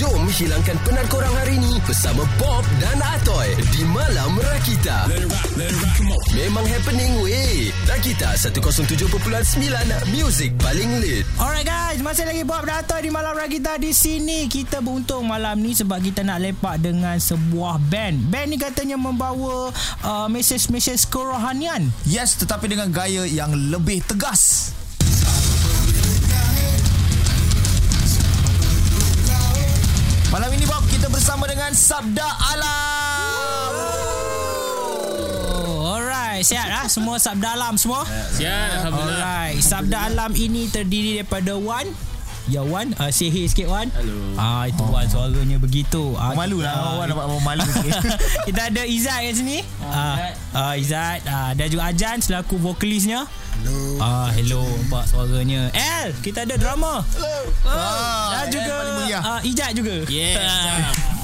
Jom hilangkan penat korang hari ni bersama Bob dan Atoy di Malam Rakita. Memang happening weh. Rakita 107.9 Music paling lit. Alright guys, masih lagi Bob Data di Malam Ragita di sini. Kita beruntung malam ni sebab kita nak lepak dengan sebuah band. Band ni katanya membawa uh, mesej-mesej kerohanian. Yes, tetapi dengan gaya yang lebih tegas. Bersama dengan Sabda Alam. Oh, alright, sihat lah semua sabda alam semua? Siap, Alhamdulillah. Alright, sabda alam ini terdiri daripada Wan. Ya Wan, uh, say hey sikit Wan. Hello. Ah itu Wan suaranya begitu. Ah, Malu lah ah, orang dapat malu sikit. kita ada Izzat kat sini. Ah, ah Izzat ah, dan juga Ajan selaku vokalisnya. Hello. Ah hello nampak suaranya. El, kita ada drama. Hello. Oh, dan El juga mulia. ah, Ijat juga. Yes,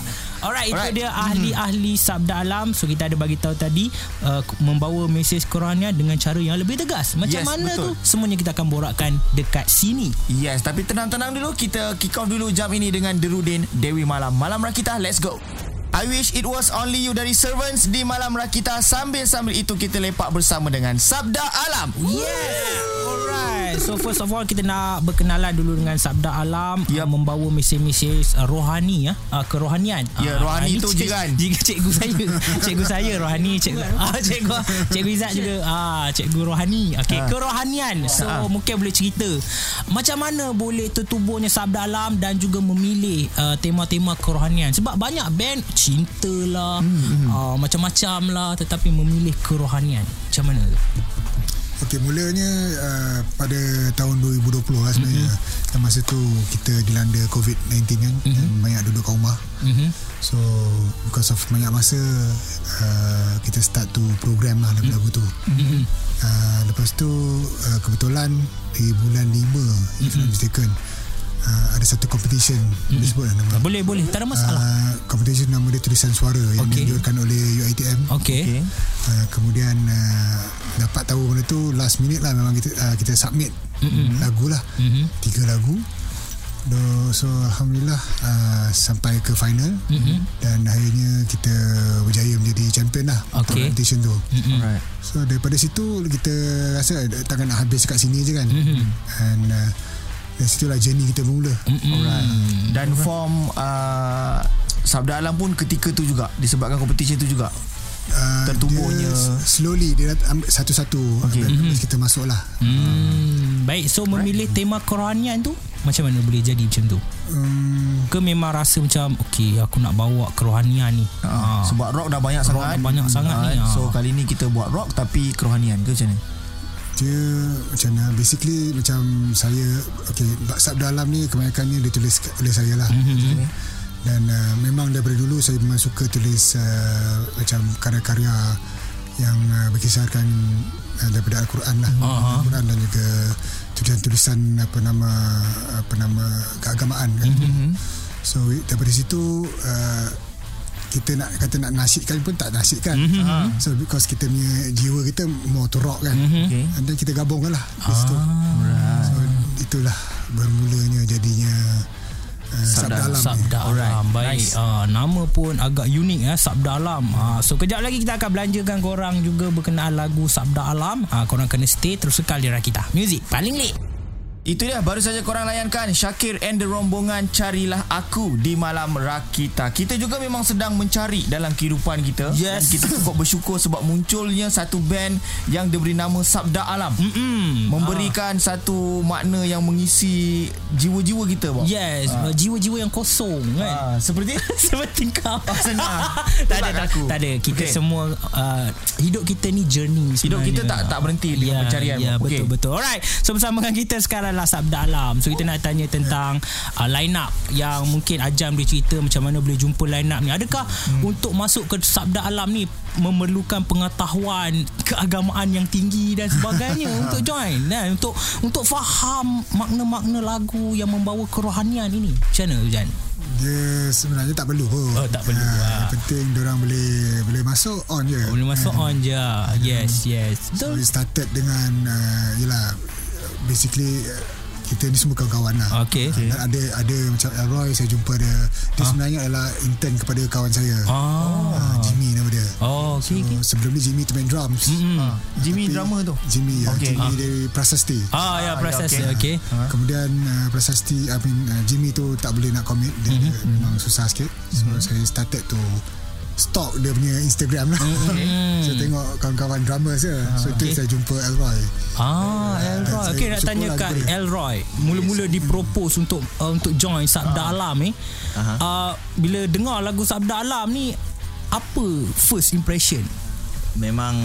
Alright, itu dia ahli-ahli sabda alam. So kita ada bagi tahu tadi uh, membawa mesej Qurannya dengan cara yang lebih tegas. Macam Yes, mana betul. tu? Semuanya kita akan borakkan dekat sini. Yes, tapi tenang-tenang dulu kita kick off dulu jam ini dengan Derudin Dewi Malam. Malam Rakita, let's go. I wish it was only you dari Servants di Malam Rakita. Sambil-sambil itu kita lepak bersama dengan Sabda Alam. Yeah. Alright. So first of all kita nak berkenalan dulu dengan Sabda Alam Yup. uh, membawa mesej-mesej uh, rohani ya, uh, kerohanian. Ya, Ah, rohani tu cik- jiran. Jika cikgu saya, cikgu saya rohani, cikgu ah cikgu cikgu Izzat juga ah cikgu rohani. Okey, Ah. kerohanian. So Ah. mungkin boleh cerita macam mana boleh tertubuhnya Sabda Alam dan juga memilih uh, tema-tema kerohanian sebab banyak band cinta lah, Hmm, uh, macam-macam lah tetapi memilih kerohanian. Macam mana tu? Okey, mulanya uh, pada tahun 2020 lah sebenarnya. Mm-hmm. Dan masa tu kita dilanda COVID-19 kan. Mm-hmm. Dan banyak duduk kat rumah. Mhm. So, because of banyak masa, uh, kita start tu program lah lagu-lagu tu. Mm-hmm. Uh, lepas tu, uh, kebetulan di bulan 5, mm-hmm. if not mistaken, uh, ada satu competition. Mm-hmm. Boleh sebut lah nama. Boleh boleh tak ada masalah. Uh, competition nama dia Tulisan Suara yang Okey. dianjurkan oleh UiTM. Okey. Okay. Uh, kemudian uh, dapat tahu benda tu last minute lah memang kita uh, kita submit mm-hmm. lagu lah Mhm. tiga lagu so alhamdulillah uh, sampai ke final Mhm. dan akhirnya kita berjaya menjadi champion lah untuk Okey. competition tu Alright. so daripada situ kita rasa takkan nak habis kat sini je kan Mhm. and uh, dari situlah journey kita bermula Alright. Dan form uh, Sabda Alam pun ketika tu juga disebabkan competition tu juga. uh, Tertubuhnya. dia slowly dia ambil satu-satu okay. kita masuk lah Hmm, baik. So memilih tema kerohanian tu macam mana boleh jadi macam tu? um, Ke memang rasa macam okey aku nak bawa kerohanian ni. Ha. Sebab rock dah banyak Rock sangat. dah banyak sangat ni, ha. So kali ni kita buat rock tapi kerohanian ke macam ni? Dia macam mana Basically macam saya Okay Sabda Alam ni Kebanyakannya ditulis oleh saya lah mm-hmm. Dan uh, memang daripada dulu Saya memang suka tulis uh, Macam karya-karya Yang uh, berkisarkan uh, Daripada Al-Quran lah Aha. Al-Quran dan juga Tulisan-tulisan Apa nama Apa nama Keagamaan kan mm-hmm. So daripada situ uh, kita nak kata nak nasyidkan pun tak nasyidkan mm-hmm. so because kita punya jiwa kita more to rock kan mm-hmm. Okay. and then kita gabungkan lah di situ so itulah bermulanya jadinya uh, sabda, alam. Sabda Alright. Alam Baik Nice. uh, Nama pun agak unik ya Sabda Alam uh, So kejap lagi kita akan belanjakan korang juga Berkenaan lagu Sabda Alam uh, Korang kena stay Terus sekal di Rakita Music paling lit Itu dia baru saja korang layankan Syakir and the rombongan Carilah Aku di Malam Rakita. Kita juga memang sedang mencari dalam kehidupan kita Yes. dan kita cukup bersyukur sebab munculnya satu band yang diberi nama Sabda Alam. Mm-mm. Memberikan satu makna yang mengisi jiwa-jiwa kita, Bob. Yes uh. Jiwa-jiwa yang kosong kan Ah, seperti Seperti kau senang. tak ada tak, aku. tak ada kita Okey. semua uh, hidup kita ni journey Hidup sebenarnya. kita tak- tak berhenti dengan pencarian. ya Okey. betul betul alright so bersama dengan kita sekarang lah Sabda Alam. So kita nak tanya tentang uh, line up yang mungkin Ajam boleh cerita macam mana boleh jumpa line up ni. Adakah hmm. untuk masuk ke Sabda Alam ni memerlukan pengetahuan keagamaan yang tinggi dan sebagainya untuk join dan untuk untuk faham makna-makna lagu yang membawa kerohanian ini? Macam mana Hujan dia sebenarnya tak perlu. Pun Oh, tak perlu. Ah, Ah. yang penting orang boleh boleh masuk on je. Boleh masuk on je. Yes yes. So betul we started dengan uh, Yelah Basically uh, kita ni semua kawan-kawan lah. Okey. Dan ada ada macam Elroy saya jumpa dia. Dia sebenarnya adalah intern kepada kawan saya. Ah. Ah, Jimmy nama dia. Oh, okey. So, sebelum ni Jimmy tu main drums. Ah, Jimmy drama tu. Jimmy ya, Okey. Jimmy dari Prasasti. Ah, ya proses okey. okey. Kemudian uh, Prasasti I mean, uh, Jimmy tu tak boleh nak commit dia, Mhm. dia memang susah sikit. So saya started to stalk dia punya Instagram lah. Mhm. saya tengok kawan-kawan drama saya. So tu saya jumpa Elroy. Ah, Elroy. saya Okey nak tanya kat. Elroy. Mula-mula dipropose untuk uh, untuk join Sabda Alam ni. Uh, bila dengar lagu Sabda Alam ni apa first impression? memang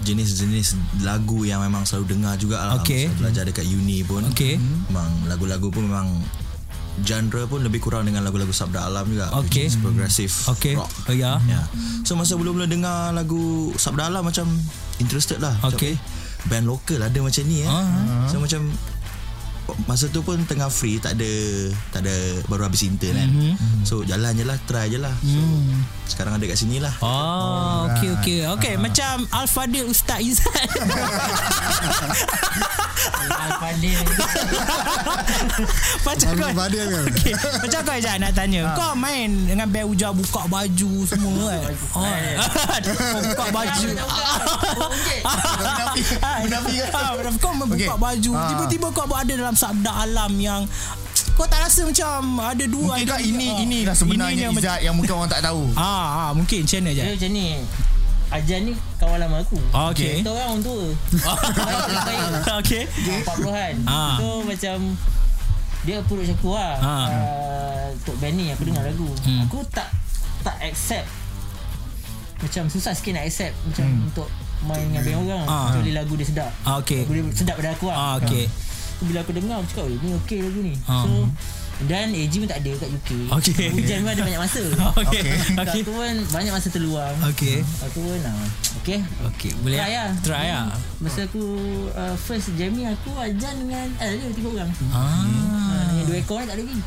jenis-jenis lagu yang memang selalu dengar juga lah Okey. Saya belajar dekat uni pun Okey. memang lagu-lagu pun memang genre pun lebih kurang dengan lagu-lagu Sabda Alam juga. Which is progressive Okey. rock Oh ya. Ya. So masa mula-mula dengar lagu Sabda Alam macam interested lah. Macam, Okey. eh, Band lokal ada macam ni eh. Ah. So macam masa tu pun tengah free tak ada tak ada baru habis intern kan. Mhm. So jalan je lah try je lah. So Hmm. sekarang ada kat sini lah. Oh, okey okey. Okey, macam Al-Fadil Ustaz Izzat. Al-Fadil macam kau. Ke? Okey, macam kau Izzat nak tanya. Kau main dengan band Ujar buka baju semua kan? Oh, buka baju. Kan? Ah, munafik. Kau membuka baju. Ah. Tiba-tiba kau berada dalam sabda alam yang kau tak rasa macam ada dua Mungkin ada kat ini ah. inilah sebenarnya Izzat yang mungkin orang tak tahu. Ah, ah mungkin macam mana je. Dia macam ni Ajan ni kawan lama aku Okey. Kita orang orang tua Okey. 40-an Ah. So macam Dia approach aku lah Ah. uh, Untuk band ni aku dengar lagu Hmm. Aku tak Tak accept Macam susah sikit nak accept Macam untuk main dengan band orang Ah. Kecuali lagu dia sedap Ah, okey. Lagu dia sedap pada aku lah Ah, okey. So, bila aku dengar aku cakap "Eh, ni okey lagu ni Ah. so dan AG pun tak ada kat UK Okey. Hujan pun ada banyak masa Okey. So, Okey. Aku pun banyak masa terluang Okey. Aku pun ah, Okay Okey, boleh Try lah Try lah. Masa aku uh, First jamming aku Ajan dengan Eh ada tiga orang Ah. Ah, Yang dua ekor ni tak ada lagi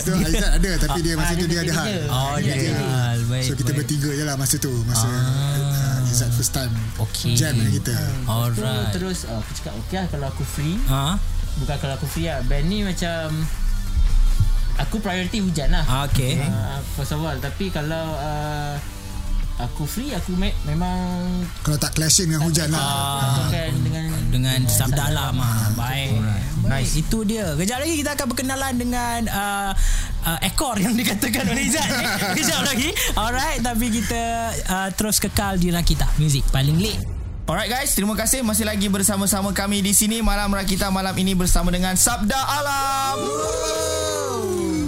So Aizat ada tapi dia masa Ah, tu dia ada hal. Oh, Dia ada. hal. Baik. So kita baik. bertiga je lah masa tu Masa uh, Izzat first time Okey. Jam dengan kita So Alright. terus uh, Aku cakap okay lah Kalau aku free Ah, Bukan kalau aku free lah Band ni macam Aku priority hujan lah ah, okey. uh, First of all Tapi kalau uh, Aku free Aku me- memang Kalau tak clashing dengan hujan lah Aku akan dengan Dengan sabda alam ah. Baik. Nice. Itu dia. Kejap lagi kita akan berkenalan dengan uh, uh, ekor yang dikatakan oleh Izzat ni. Kejap lagi. Alright, tapi kita uh, terus kekal di Rakita Music paling lit. Alright guys, terima kasih masih lagi bersama-sama kami di sini malam Rakita malam ini bersama dengan Sabda Alam.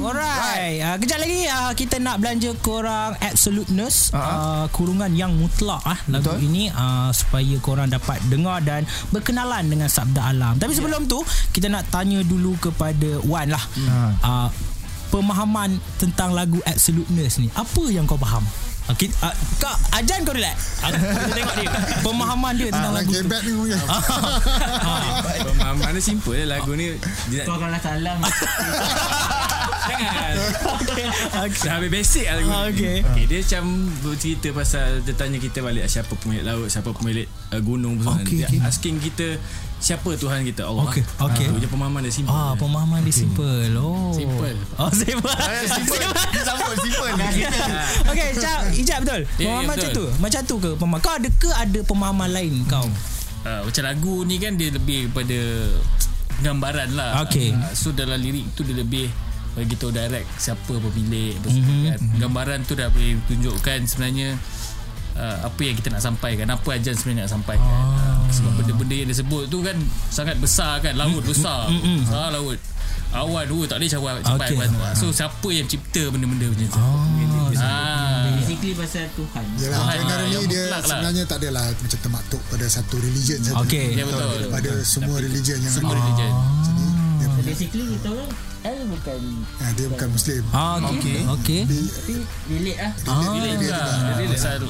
Alright, uh, kejap lagi uh, kita nak belanja korang Absoluteness Ah. uh, kurungan yang mutlak ah lagu Betul. ini uh, supaya korang dapat dengar dan berkenalan dengan sabda alam. Tapi sebelum tu kita nak tanya dulu kepada Wan lah. Uh, pemahaman tentang lagu Absoluteness ni. Apa yang kau faham? Okay, uh, kau ajan kau relax. Aku kita tengok dia. Pemahaman dia tentang Dalam lagu tu. kebat ni mungkin Pemahaman dia simple je lagu ni dia Kau kalau salam jangan Okay. Dah habis basic lah. Okey. okay. Dia macam bercerita pasal Dia tanya kita balik Siapa pemilik laut Siapa pemilik uh, gunung semua. Okey, Dia okey. asking kita Siapa Tuhan kita Allah Okey, okey. Itu je pemahaman dia simple Ah, pemahaman dia simple. Oh. Simple. Oh, simple. Simple. Sambut simple. Okey, Ijab, Ijab betul. Ya, ya, Pemahaman macam betul. tu. Macam tu ke pemahaman? Kau ada ke ada pemahaman lain kau? uh, Macam lagu ni kan Dia lebih kepada Gambaran lah Okey. uh, So dalam lirik tu Dia lebih bagi tahu direct siapa pemilik apa Mhm. kan. Gambaran tu dah boleh tunjukkan sebenarnya uh, apa yang kita nak sampaikan, apa ajan sebenarnya nak sampaikan. Ah. Uh, sebab benda-benda yang disebut tu kan sangat besar kan, laut Mm, besar. Besar laut. Awan dua tak boleh capai capai Okey. okay. So siapa yang cipta benda-benda macam tu? Ah. Basically pasal Tuhan Yalah, Tuhan generally dia lah. sebenarnya tak adalah macam termaktub pada satu religion saja. Okey. Ya betul. Pada semua religion yang Semua ada. religion. Jadi dia, So basically kita orang L bukan ah, dia bukan Muslim. Ah, okey. Okey. Dia, Tapi relate lah Ah, Relate dia juga. juga. Relate pasal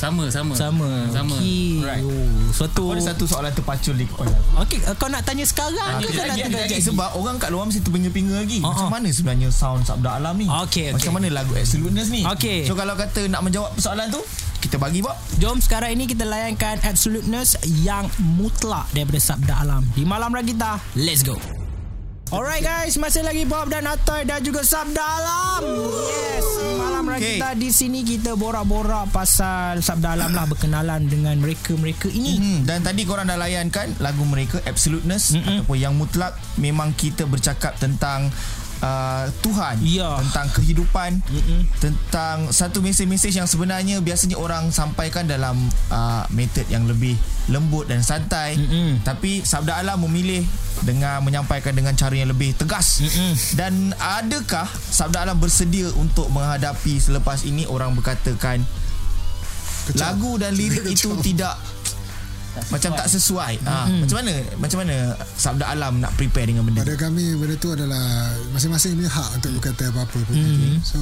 sama sama. sama. Sama. Okey. Right. Oh, suatu Aku ada satu soalan terpacul di kepala. Okey, kau nak tanya sekarang ke kau nak Lagi, tengah lagi, sebab orang kat luar mesti terbenga-benga lagi. Ah, Macam ah. mana sebenarnya sound Sabda Alam ni? Okey, okey. Macam mana lagu Absoluteness ni? Okey. So kalau kata nak menjawab persoalan tu, kita bagi Bob Jom sekarang ini kita layankan Absoluteness yang mutlak daripada Sabda Alam di Malam Ragita. Let's go. Alright guys, masih lagi Bob dan Atoy dan juga Sabda Alam. Yes, Malam Ragita di sini kita borak-borak pasal Sabda Alam lah berkenalan dengan mereka-mereka ini. Hmm, dan tadi korang dah layankan lagu mereka Absoluteness Mm-mm. ataupun yang mutlak memang kita bercakap tentang uh, Tuhan Ya. tentang kehidupan Mm-mm. tentang satu mesej-mesej yang sebenarnya biasanya orang sampaikan dalam uh, metod yang lebih lembut dan santai Mm-mm. tapi Sabda Alam memilih dengan menyampaikan dengan cara yang lebih tegas Mm-mm. dan adakah Sabda Alam bersedia untuk menghadapi selepas ini orang berkatakan Kecap. lagu dan lirik itu tidak macam tak sesuai. Ha, macam mana macam mana Sabda Alam nak prepare dengan benda Pada tu? kami benda tu adalah masing-masing punya hak untuk berkata apa-apa pun. Mhm. So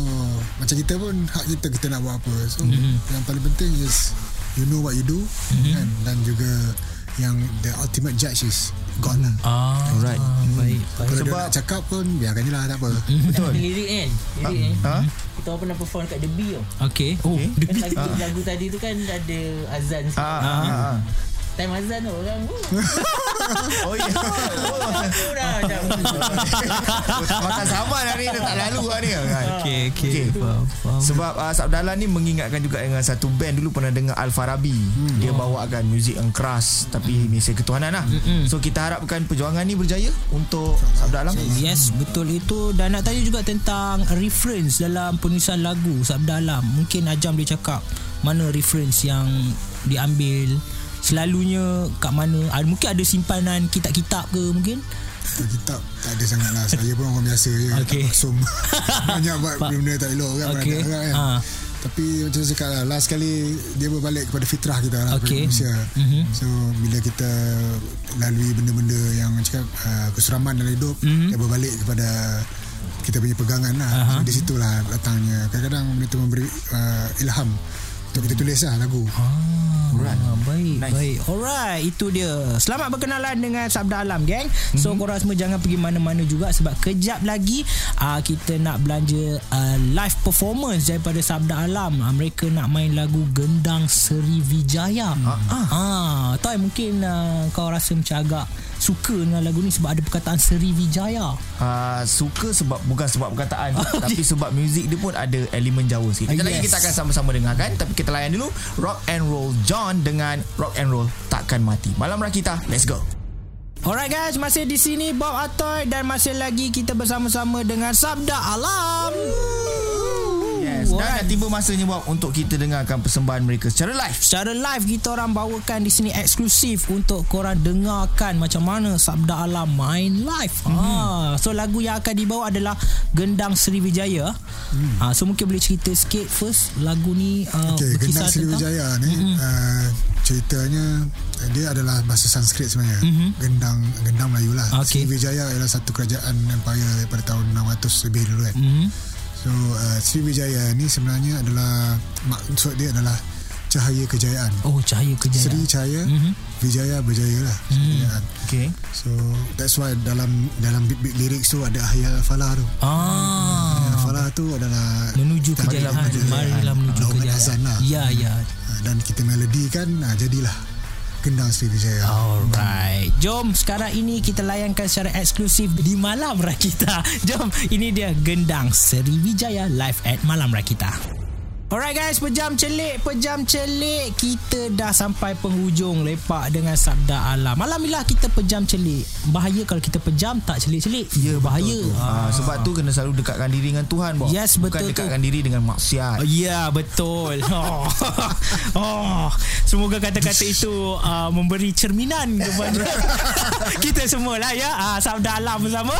macam kita pun hak kita kita nak buat apa. So Mhm. yang paling penting is you know what you do kan dan juga yang the ultimate judge is God lah. Ah, Alright. baik, baik. Kalau dia Sebab- nak cakap pun biarkan je lah tak apa. Betul. Lirik kan Lirik kan Ha? Kita orang pernah perform kat The Bee tau Okay. Oh, Okay. Kan lagu, lagu tadi tu kan ada azan sikit. Ah, ah, ah, ah. Time azan tu orang oh, ya. Macam Makan saman hari ni tak lalu lah ni kan. Okay, okay. Faham, faham. Sebab uh, Sabda Alam ni mengingatkan juga dengan satu band dulu pernah dengar Al Farabi. Hmm. Dia bawakan muzik yang keras tapi mesej ketuhanan lah. So kita harapkan perjuangan ni berjaya untuk Sabda Alam. Yes, betul itu dan nak tanya juga tentang reference dalam penulisan lagu Sabda Alam. Mungkin Ajam dia cakap mana reference yang diambil selalunya kat mana Ah, mungkin ada simpanan kitab-kitab ke mungkin Kitab tak ada sangat lah Saya pun orang biasa je Okey. Tak maksum Banyak buat benda-benda tak elok kan. Banyak kan Ha. Tapi macam saya cakap lah Last kali Dia berbalik kepada fitrah kita lah. Kepada manusia Mhm. So bila kita Lalui benda-benda Yang cakap uh, Keseraman dalam hidup Mhm. Dia berbalik kepada Kita punya pegangan lah Aha. so, Di situlah datangnya Kadang-kadang benda tu memberi uh, Ilham Untuk kita tulis lah lagu Alright. Ah, baik, Nice. baik. Alright, itu dia. Selamat berkenalan dengan Sabda Alam, geng. So, korang semua jangan pergi mana-mana juga sebab kejap lagi uh, kita nak belanja uh, live performance daripada Sabda Alam. Uh, mereka nak main lagu Gendang Seri Vijaya. Ah, ah. tahu mungkin uh, kau rasa macam agak suka dengan lagu ni sebab ada perkataan Seri Vijaya. Uh, suka sebab bukan sebab perkataan tapi sebab muzik dia pun ada elemen Jawa sikit. Kejap lagi Yes. kita akan sama-sama dengarkan tapi kita layan dulu Rock and Roll John dengan Rock and Roll Takkan Mati. Malam Rakita, let's go. Alright guys, masih di sini Bob Atoy dan masih lagi kita bersama-sama dengan Sabda Alam. Yes, dan dah tiba masanya Bob untuk kita dengarkan persembahan mereka secara live. Secara live kita orang bawakan di sini eksklusif untuk korang dengarkan macam mana Sabda Alam main live. Mhm. Mm-hmm. Ha, so lagu yang akan dibawa adalah Gendang Sriwijaya. Mm. Ha, so mungkin boleh cerita sikit first lagu ni uh, Okay, berkisah Gendang Sriwijaya ni Mm-mm. uh, ceritanya uh, dia adalah bahasa Sanskrit sebenarnya. Mhm. Gendang Gendang Melayu lah. Okay. Sriwijaya ialah satu kerajaan empire pada tahun 600 lebih dulu kan. Mm-hmm. So uh, Sriwijaya ni sebenarnya adalah maksud dia adalah cahaya kejayaan. Oh cahaya kejayaan. Sri cahaya, Mhm. Wijaya berjaya lah. Kejayaan. Okay. So that's why dalam dalam bit-bit lyrics tu ada hayal falah tu. Ah. Hayal falah tu adalah Menuju kejayaan. Marilah menuju kejayaan. lah. Ya, ya. Ah, dan kita melodikan ah, jadilah Gendang Sriwijaya. Alright. Jom sekarang ini kita layankan secara eksklusif di Malam Rakita. Jom ini dia Gendang Sriwijaya live at Malam Rakita Alright guys, pejam celik, pejam celik Kita dah sampai penghujung lepak dengan Sabda Alam Alhamdulillah kita pejam celik Bahaya kalau kita pejam tak celik-celik Ya, bahaya Ah, sebab tu kena selalu dekatkan diri dengan Tuhan Bob. Yes, Bukan betul tu. dekatkan diri dengan maksiat. Oh, Ya betul oh. oh. Semoga kata-kata itu uh, Memberi cerminan kepada Kita semua lah ya uh, Sabda Alam bersama.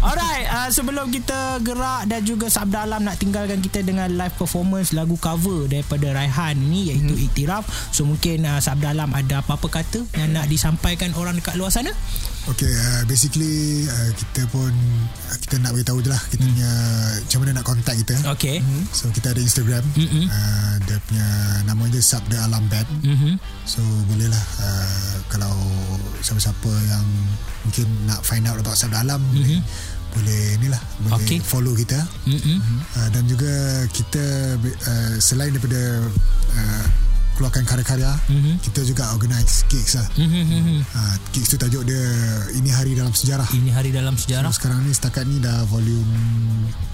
Alright uh, Sebelum kita gerak Dan juga Sabda Alam Nak tinggalkan kita dengan live performance Lagu cover Daripada Raihan ni Iaitu hmm. Iktiraf So mungkin uh, Sabda Alam Ada apa-apa kata Yang nak disampaikan Orang dekat luar sana Okay, uh, basically uh, kita pun uh, kita nak beritahu je lah kita punya macam mana nak contact kita. Okay So kita ada Instagram. Mm-mm. Uh, dia punya nama dia Sabda Alam Band. mm-hmm. So bolehlah uh, kalau siapa-siapa yang mungkin nak find out about Sabda Alam Mhm. boleh, boleh ni lah boleh Okey. follow kita Mm-mm. uh, dan juga kita uh, selain daripada uh, keluarkan karya-karya Mhm. kita juga organize gigs lah Mhm. uh, gigs tu tajuk dia ini hari dalam sejarah Ini hari dalam sejarah so, sekarang ni setakat ni dah volume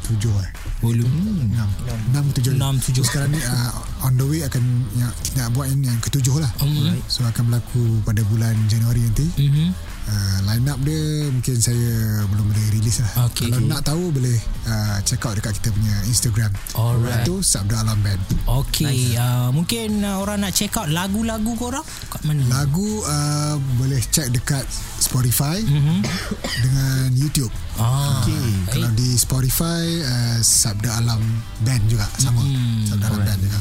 7 eh Volume 6 6 7 Enam, tujuh. sekarang ni uh, on the way akan yang, kita nak buat ini yang ketujuh lah Mhm. so akan berlaku pada bulan Januari nanti Mhm. Uh, line up dia mungkin saya belum boleh release lah Okey. kalau nak tahu boleh uh, check out dekat kita punya Instagram Alright. itu Sabda Alam Band Okey, nice. uh, mungkin uh, orang nak check out lagu-lagu korang kat mana? lagu uh, boleh check dekat Spotify Mhm. dengan YouTube Ah, Okay. Kalau di Spotify uh, Sabda Alam Band juga sama. Hmm. Sabda Alam Band juga.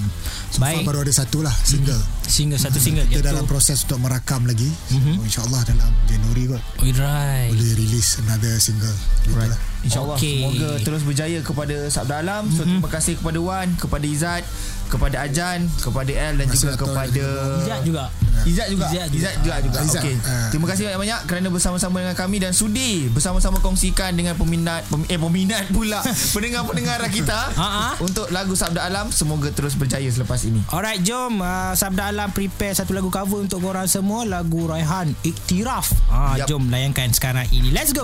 So Baik. far baru ada satu lah single. single satu single Kita dalam proses untuk merakam lagi. So, InsyaAllah dalam Januari kot Alright. boleh release another single. Gitu Right. lah. InsyaAllah Okey. Semoga terus berjaya kepada Sabda Alam So Mhm. terima kasih kepada Wan Kepada Izzat Kepada Ajan Kepada El Dan juga kepada Izzat juga. Izzat juga Izzat Izzat juga. juga, juga. Izzat. Okey. Ah. Terima kasih banyak-banyak Kerana bersama-sama dengan kami Dan sudi Bersama-sama kongsikan Dengan peminat pem, Eh peminat pula Pendengar-pendengar kita Ah, ah. Untuk lagu Sabda Alam Semoga terus berjaya selepas ini Alright, jom uh, Sabda Alam prepare satu lagu cover untuk korang semua. Lagu Raihan, Iktiraf. Ah. Jom layankan sekarang ini. Let's go.